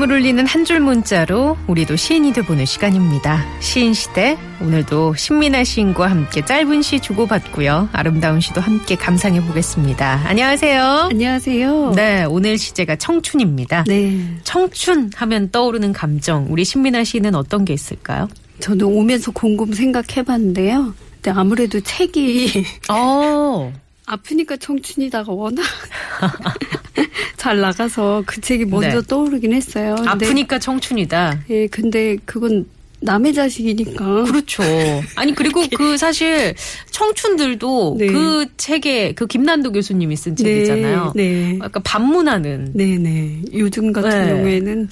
마음을 울리는 한 줄 문자로 우리도 시인이 돼보는 시간입니다. 시인 시대 오늘도 신민아 시인과 함께 짧은 시 주고받고요. 아름다운 시도 함께 감상해 보겠습니다. 안녕하세요. 안녕하세요. 네, 오늘 시제가 청춘입니다. 네. 청춘 하면 떠오르는 감정, 우리 신민아 씨는 어떤 게 있을까요? 저도 오면서 곰곰 생각해 봤는데요. 근데 아무래도 책이 어, 아프니까 청춘이다가 워낙 잘 나가서 그 책이 먼저 네. 떠오르긴 했어요. 근데, 아프니까 청춘이다. 예, 근데 그건 남의 자식이니까. 그렇죠. 아니 그리고 그 사실 청춘들도 네. 그 책에 그 김난도 교수님이 쓴 책이잖아요. 네. 약간 반문하는. 네, 네. 요즘 같은 네. 경우에는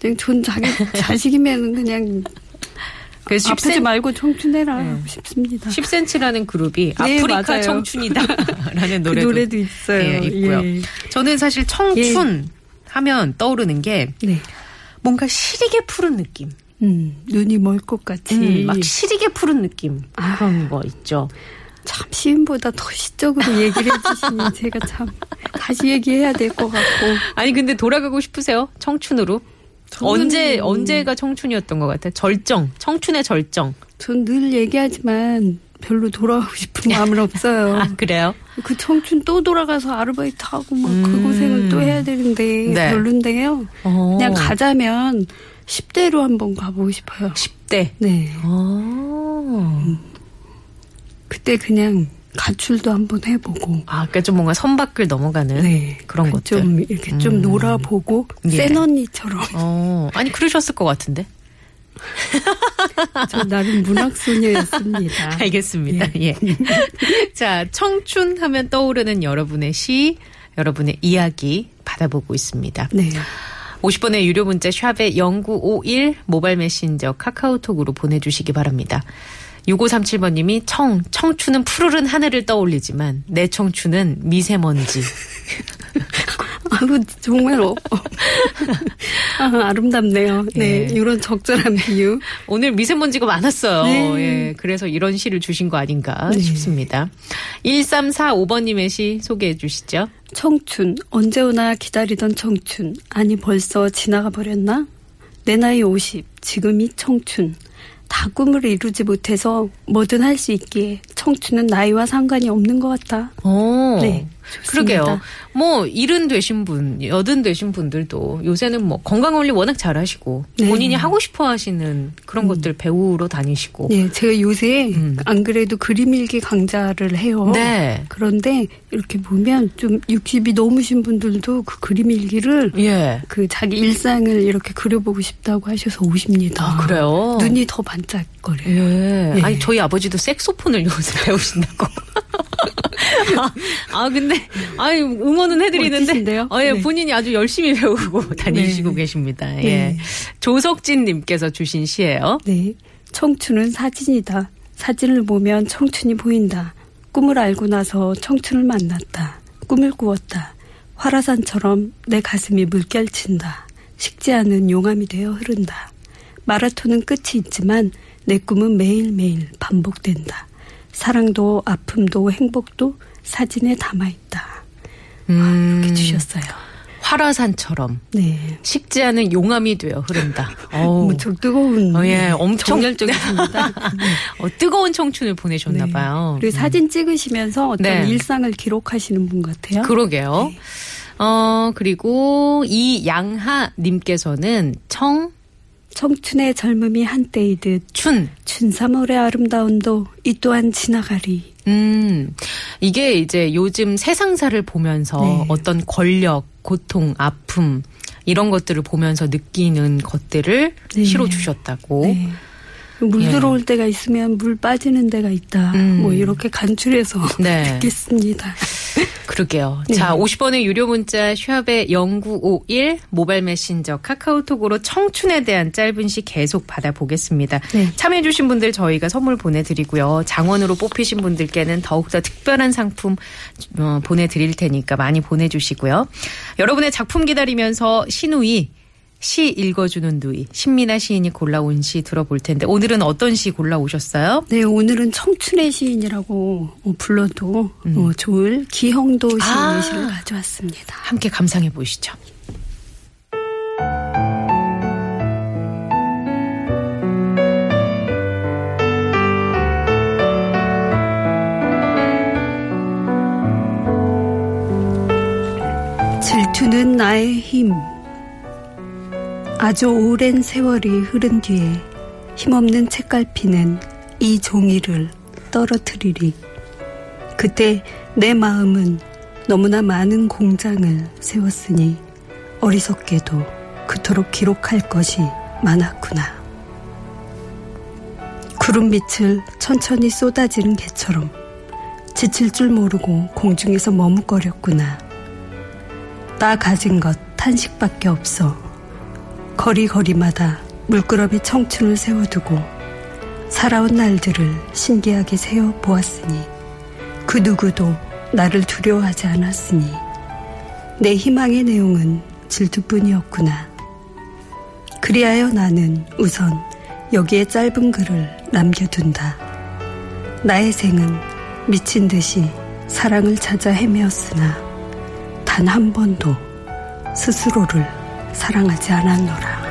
그냥 전 자기 자식이면 그냥 그래서 아프지 10cm, 말고 청춘해라 네. 싶습니다. 10cm라는 그룹이 네, 아프리카 맞아요. 청춘이다라는 그 노래도, 노래도 있어요. 예, 있고요. 예. 저는 사실 청춘 하면 떠오르는 게 네. 뭔가 시리게 푸른 느낌. 음, 눈이 멀 것 같이. 음, 막 시리게 푸른 느낌 아. 그런 거 있죠. 참 시인보다 더 시적으로 얘기를 해주시니 제가 참 다시 얘기해야 될 것 같고 아니 근데 돌아가고 싶으세요? 청춘으로? 언제 언제가 청춘이었던 것 같아요? 절정, 청춘의 절정. 전 늘 얘기하지만 별로 돌아가고 싶은 마음은 없어요. 아 그래요? 그 청춘 또 돌아가서 아르바이트 하고 막그 음. 고생을 또 해야 되는데 네. 별론데요. 어. 그냥 가자면 10대로 한번 가보고 싶어요. 10대. 네. 어. 그때 그냥 가출도 한번 해보고. 아, 그러니까 좀 뭔가 선밖을 넘어가는 네. 그런 그 것들. 좀 이렇게 좀 음. 놀아보고 예. 센 언니처럼 어, 아니 그러셨을 것 같은데. 저 나름 문학 소녀였습니다. 알겠습니다. 예. 자, 청춘 하면 떠오르는 여러분의 시, 여러분의 이야기 받아보고 있습니다. 네. 50번의 유료 문자 샵에 0951 모바일 메신저 카카오톡으로 보내주시기 바랍니다. 6537번님이 청, 청춘은 푸르른 하늘을 떠올리지만 내 청춘은 미세먼지. 아유 정말 어, 아, 아름답네요. 네, 예. 이런 적절한 비유. 오늘 미세먼지가 많았어요. 네. 예, 그래서 이런 시를 주신 거 아닌가 네. 싶습니다. 1345번님의 시 소개해 주시죠. 청춘 언제 오나 기다리던 청춘 아니 벌써 지나가 버렸나? 내 나이 50 지금이 청춘 다 꿈을 이루지 못해서 뭐든 할 수 있기에 청춘은 나이와 상관이 없는 것 같다. 오, 네, 좋습니다. 그러게요. 뭐 일은 되신 분, 여든 되신 분들도 요새는 뭐 건강 관리 워낙 잘하시고 네. 본인이 하고 싶어하시는 그런 것들 배우러 다니시고. 네, 제가 요새 음. 안 그래도 그림 일기 강좌를 해요. 네. 그런데 이렇게 보면 좀 60이 넘으신 분들도 그 그림 일기를 예. 그 자기 일상을 이렇게 그려보고 싶다고 하셔서 오십니다. 아, 그래요? 눈이 더 반짝거려요. 예. 예. 아니 저희 아버지도 색소폰을 요새 배우신다고. 아, 아, 근데 아니 응원은 해드리는데? 어, 예, 네. 본인이 아주 열심히 배우고 다니시고 네. 계십니다. 예. 네. 조석진님께서 주신 시예요. 네. 청춘은 사진이다. 사진을 보면 청춘이 보인다. 꿈을 알고 나서 청춘을 만났다. 꿈을 꾸었다. 화라산처럼 내 가슴이 물결친다. 식지 않은 용암이 되어 흐른다. 마라톤은 끝이 있지만 내 꿈은 매일매일 반복된다. 사랑도 아픔도 행복도 사진에 담아 있다. 음, 이렇게 주셨어요. 화라산처럼 네. 식지 않은 용암이 되어 흐른다. 어우. 무척 뜨거운 어, 예, 엄청 정열적이십니다. 어, 뜨거운 청춘을 보내셨나 네. 봐요. 그리고 사진 찍으시면서 어떤 네. 일상을 기록하시는 분 같아요. 그러게요. 네. 어, 그리고 이 양하 님께서는 청, 청춘의 젊음이 한때이듯 춘. 춘삼월의 아름다움도 이 또한 지나가리. 음, 이게 이제 요즘 세상사를 보면서 네. 어떤 권력, 고통, 아픔, 이런 것들을 보면서 느끼는 것들을 네. 시로 주셨다고. 네. 물 예. 들어올 때가 있으면 물 빠지는 데가 있다. 음. 뭐 이렇게 간추려서 네. 듣겠습니다. 그러게요. 네. 자, 50원의 유료 문자 샵의 0951 모바일 메신저 카카오톡으로 청춘에 대한 짧은 시 계속 받아보겠습니다. 네. 참여해주신 분들 저희가 선물 보내드리고요. 장원으로 뽑히신 분들께는 더욱더 특별한 상품 어, 보내드릴 테니까 많이 보내주시고요. 여러분의 작품 기다리면서 신우이 시 읽어주는 누이 신민아 시인이 골라온 시 들어볼 텐데 오늘은 어떤 시 골라오셨어요? 네, 오늘은 청춘의 시인이라고 어, 불러도 어, 좋을 기형도 시인의 음. 아. 시를 가져왔습니다. 함께 감상해 보시죠. 질투는 나의 힘. 아주 오랜 세월이 흐른 뒤에 힘없는 책갈피는 이 종이를 떨어뜨리리. 그때 내 마음은 너무나 많은 공장을 세웠으니 어리석게도 그토록 기록할 것이 많았구나. 구름빛을 천천히 쏟아지는 개처럼 지칠 줄 모르고 공중에서 머뭇거렸구나. 나 가진 것 탄식밖에 없어. 거리거리마다 물끄러미 청춘을 세워두고 살아온 날들을 신기하게 세어 보았으니 그 누구도 나를 두려워하지 않았으니 내 희망의 내용은 질투뿐이었구나. 그리하여 나는 우선 여기에 짧은 글을 남겨둔다. 나의 생은 미친 듯이 사랑을 찾아 헤매었으나 단 한 번도 스스로를 사랑하지 않았노라.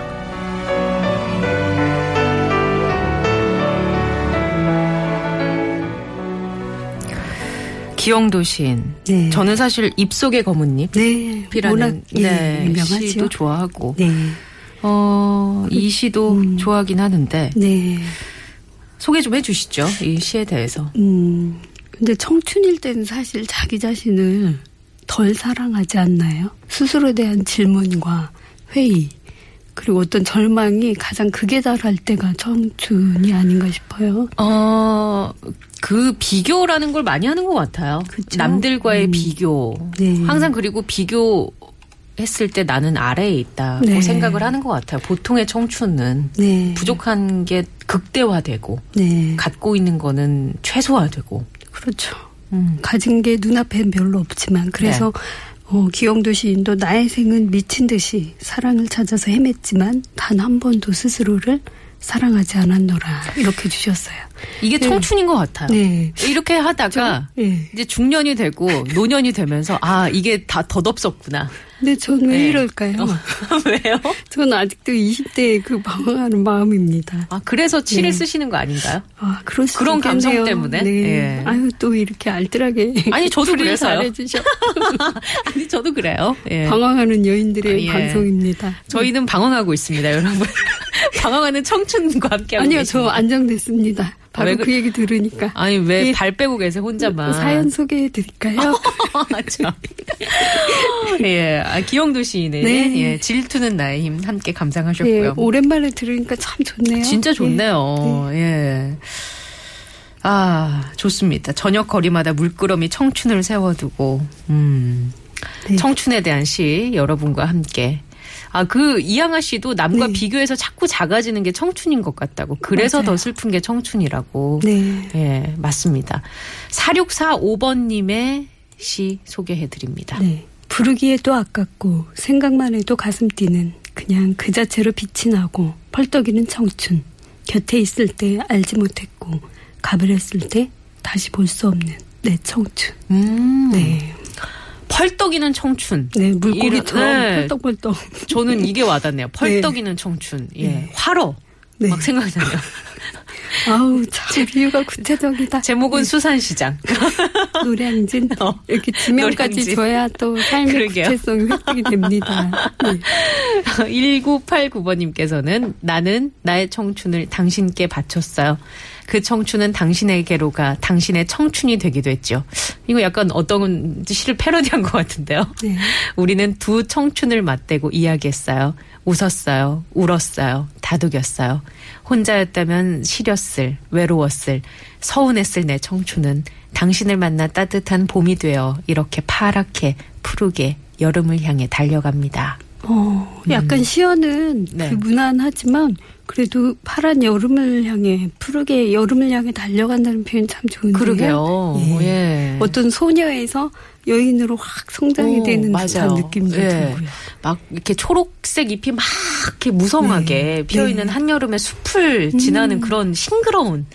기영도 시인. 네. 저는 사실 입속의 검은잎. 네, 이라는 워낙 예, 네, 유명하죠. 시도 좋아하고 네, 어, 이 시도 음. 좋아하긴 하는데 네. 소개 좀 해주시죠 이 시에 대해서 음, 근데 청춘일 때는 사실 자기 자신을 덜 사랑하지 않나요? 스스로에 대한 질문과 회의, 그리고 어떤 절망이 가장 극에 달할 때가 청춘이 아닌가 싶어요. 어, 그 비교라는 걸 많이 하는 것 같아요 그쵸? 남들과의 음. 비교 네. 항상 그리고 비교 했을 때 나는 아래에 있다고 네. 생각을 하는 것 같아요 보통의 청춘은 네. 부족한 게 극대화되고 네. 갖고 있는 거는 최소화되고 그렇죠. 음. 가진 게 눈앞엔 별로 없지만 그래서 어, 기영도 시인도 나의 생은 미친 듯이 사랑을 찾아서 헤맸지만 단 한 번도 스스로를 사랑하지 않았노라 이렇게 주셨어요. 이게 네. 청춘인 것 같아요 네. 이렇게 하다가 네. 이제 중년이 되고 노년이 되면서 아 이게 다 덧없었구나. 근데 전왜 네. 이럴까요? 왜요? 전 아직도 20대의 그 방황하는 마음입니다. 아 그래서 치를 네. 쓰시는 거 아닌가요? 아, 그럴 수 그런 감성 있겠네요. 때문에? 네. 예. 아유, 또 이렇게 알뜰하게. 아니, 저도 그래서요. 아니 저도 그래요. 예. 방황하는 여인들의 예. 방송입니다. 저희는 방황하고 있습니다, 여러분. 방황하는 청춘과 함께하고 아니요. 저 안정됐습니다. 바로 왜 그, 그- 얘기 들으니까. 아니 왜 예. 발 빼고 계세요 혼자만? 사연 소개해 드릴까요? 참. 예, 아, 기영도 시인의 네. 예, 질투는 나의 힘 함께 예, 감상하셨고요. 오랜만에 들으니까 참 좋네요. 진짜 좋네요. 예. 아, 좋습니다. 저녁 거리마다 물끄러미 청춘을 세워두고, 음. 네. 청춘에 대한 시 여러분과 함께. 아, 그 이양아 씨도 남과 네. 비교해서 자꾸 작아지는 게 청춘인 것 같다고. 그래서 맞아요. 더 슬픈 게 청춘이라고. 네. 예, 맞습니다. 4645번님의 시 소개해 드립니다. 네. 부르기에도 아깝고 생각만 해도 가슴 뛰는 그냥 그 자체로 빛이 나고 펄떡이는 청춘. 곁에 있을 때 알지 못했고 가버렸을 때 다시 볼 수 없는 내 청춘. 음. 네. 펄떡이는 청춘. 네, 물고기처럼 이런- 네. 펄떡펄떡. 저는 이게 와닿네요. 펄떡이는 청춘. 예. 네. 화로. 네. 막 생각이 나요. 아우, 참 비유가 구체적이다. 제목은 수산시장. 노량진. 어, 이렇게 지명까지 노량진. 줘야 또 삶의 그러게요. 구체성이 획득이 됩니다. 네. 1989번님께서는 나는 나의 청춘을 당신께 바쳤어요. 그 청춘은 당신에게로 가 당신의 청춘이 되기도 했죠. 이거 약간 어떤 시를 패러디한 것 같은데요. 네. 우리는 두 청춘을 맞대고 이야기했어요. 웃었어요. 울었어요. 다독였어요. 혼자였다면 시렸을, 외로웠을, 서운했을 내 청춘은 당신을 만나 따뜻한 봄이 되어 이렇게 파랗게, 푸르게 여름을 향해 달려갑니다. 어, 약간 시어는 네. 그 무난하지만 그래도 파란 여름을 향해 푸르게 여름을 향해 달려간다는 표현 참 좋은데요. 그러게요. 예. 예. 어떤 소녀에서 여인으로 확 성장이 오, 되는. 듯한 느낌도 예. 들고요. 막 이렇게 초록색 잎이 막 이렇게 무성하게 네. 피어 있는 네. 한여름의 숲을 지나는 그런 싱그러운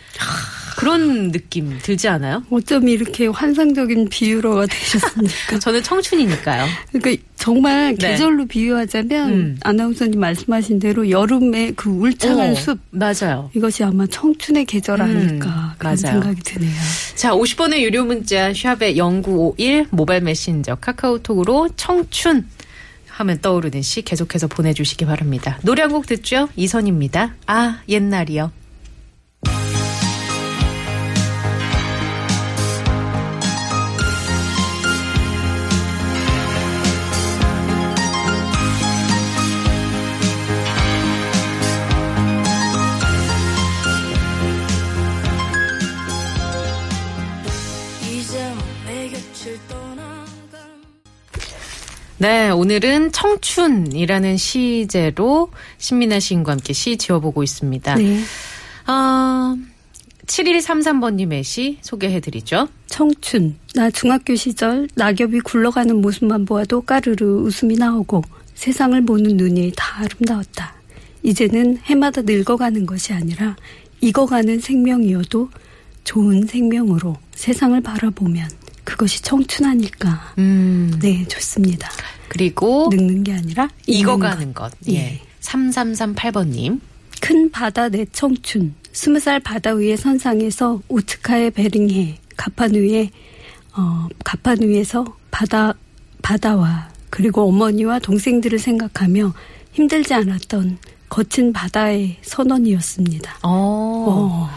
그런 느낌 들지 않아요? 어쩜 이렇게 환상적인 비유로가 되셨습니까? 저는 청춘이니까요. 그러니까 정말 네. 계절로 비유하자면 음. 아나운서님 말씀하신 대로 여름의 그 울창한 어, 숲 맞아요. 이것이 아마 청춘의 계절 아닐까 음, 그런 맞아요. 생각이 드네요. 자, 50번의 유료 문자 샵의 0951 모바일 메신저 카카오톡으로 청춘 하면 떠오르는 시 계속해서 보내주시기 바랍니다. 노래 한 곡 듣죠? 이선입니다. 아, 옛날이요. 네, 오늘은 청춘이라는 시제로 신민아 시인과 함께 시 지어보고 있습니다. 네. 아, 7133번님의 시 소개해드리죠. 청춘. 나 중학교 시절 낙엽이 굴러가는 모습만 보아도 까르르 웃음이 나오고 세상을 보는 눈이 다 아름다웠다. 이제는 해마다 늙어가는 것이 아니라 익어가는 생명이어도 좋은 생명으로 세상을 바라보면 그것이 청춘 아닐까. 음, 네, 좋습니다. 그리고 늙는 게 아니라 익는 익어가는 것. 예. 예. 3338번 님. 큰 바다 내 청춘. 스무 살 바다 위의 선상에서 오츠카의 베링해 가판 위에 어 가판 위에서 바다 바다와 그리고 어머니와 동생들을 생각하며 힘들지 않았던 거친 바다의 선원이었습니다. 어, 어,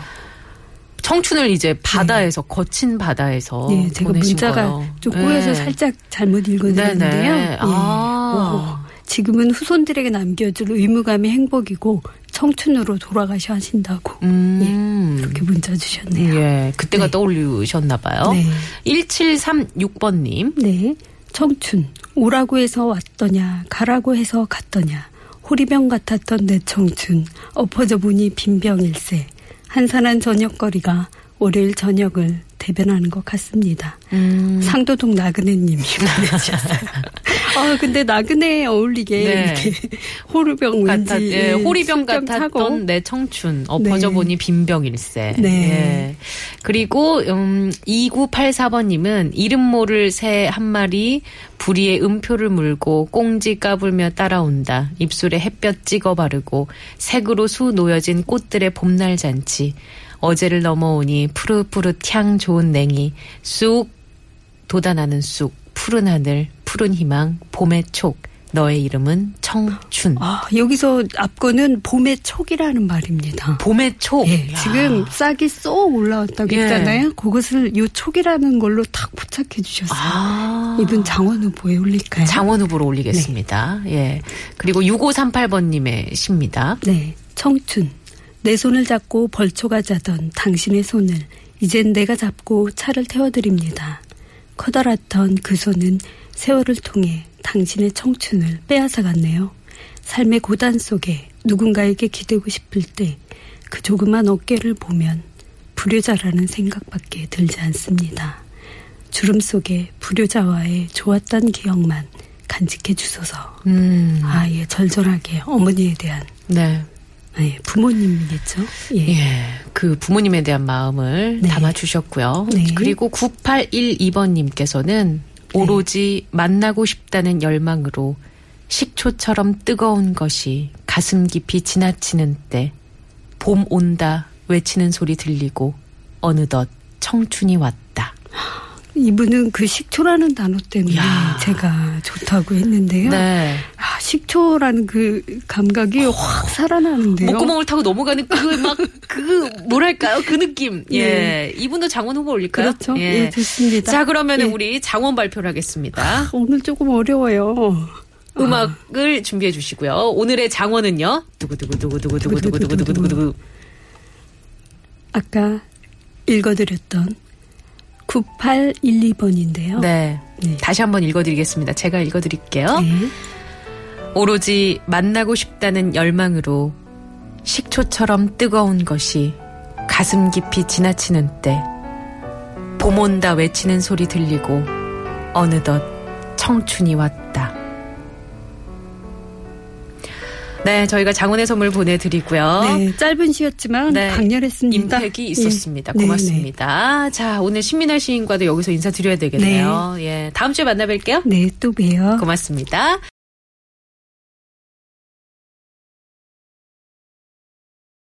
청춘을 이제 바다에서, 거친 바다에서 네, 제가 보내신 문자가 거예요. 좀 꼬여서 네. 살짝 잘못 읽어드렸는데요. 네네. 예. 아. 어, 지금은 후손들에게 남겨줄 의무감이 행복이고 청춘으로 돌아가셔 하신다고 음. 이렇게 문자 주셨네요. 예, 그때가 네. 떠올리셨나 봐요. 네. 1736번님. 네. 청춘. 오라고 해서 왔더냐, 가라고 해서 갔더냐. 호리병 같았던 내 청춘. 엎어져 보니 빈병일세. 한산한 저녁거리가 월요일 저녁을 대변하는 것 같습니다. 음. 상도동 나그네님이 보내주셨어요. 아, 근데 나그네에 어울리게 네. 이렇게 호르병 같았, 예, 예, 호리병 같았던. 내 청춘 엎어져 네. 보니 빈병일세. 네. 예. 그리고 음 2984번님은 이름 모를 새 한 마리 부리에 음표를 물고 꽁지 까불며 따라온다. 입술에 햇볕 찍어 바르고 색으로 수 놓여진 꽃들의 봄날 잔치. 어제를 넘어오니 푸릇푸릇 향 좋은 냉이 쑥 돋아나는 쑥 푸른 하늘 푸른 희망 봄의 촉 너의 이름은 청춘. 아, 여기서 앞거는 봄의 촉이라는 말입니다. 봄의 촉. 예, 야. 지금 싹이 쏙 올라왔다고 예. 했잖아요. 그것을 요 촉이라는 걸로 탁 포착해 주셨어요. 아. 이분 장원 후보에 올릴까요? 장원 후보로 올리겠습니다. 예. 그리고 6538번님의 시입니다. 네, 청춘. 내 손을 잡고 벌초가 자던 당신의 손을 이젠 내가 잡고 차를 태워드립니다. 커다랗던 그 손은 세월을 통해 당신의 청춘을 빼앗아갔네요. 삶의 고단 속에 누군가에게 기대고 싶을 때 그 조그만 어깨를 보면 불효자라는 생각밖에 들지 않습니다. 주름 속에 불효자와의 좋았던 기억만 간직해 주소서. 음. 아, 예, 절절하게 어머니에 대한 네. 예, 부모님이겠죠. 예. 예. 그 부모님에 대한 마음을 네. 담아 주셨고요. 네. 그리고 9812번님께서는 오로지 만나고 싶다는 열망으로 식초처럼 뜨거운 것이 가슴 깊이 지나치는 때 봄 온다 외치는 소리 들리고 어느덧 청춘이 왔다. 이분은 그 식초라는 단어 때문에 야. 제가 좋다고 했는데요. 네. 아, 식초라는 그 감각이 확 살아나는데요. 목구멍을 타고 넘어가는 그 막 그 뭐랄까요 그 느낌. 예. 예. 이분도 장원 후보 올릴까요? 그렇죠. 예, 좋습니다. 자 그러면 예. 우리 장원 발표를 하겠습니다. 오늘 조금 어려워요. 음악을 준비해 주시고요. 오늘의 장원은요. 두구두구두구두구두구두구두구두구두구. 아까 읽어드렸던 9812번인데요. 네. 네. 다시 한번 읽어드리겠습니다. 제가 읽어드릴게요. 네. 오로지 만나고 싶다는 열망으로 식초처럼 뜨거운 것이 가슴 깊이 지나치는 때, 봄 온다 외치는 소리 들리고 어느덧 청춘이 왔다. 네, 저희가 장원의 선물 보내드리고요. 네, 짧은 시였지만 네, 강렬했습니다. 임팩이 예. 있었습니다. 네, 고맙습니다. 자, 오늘 신민아 시인과도 여기서 인사드려야 되겠네요. 예, 다음 주에 만나뵐게요. 네, 네, 또 봬요. 고맙습니다.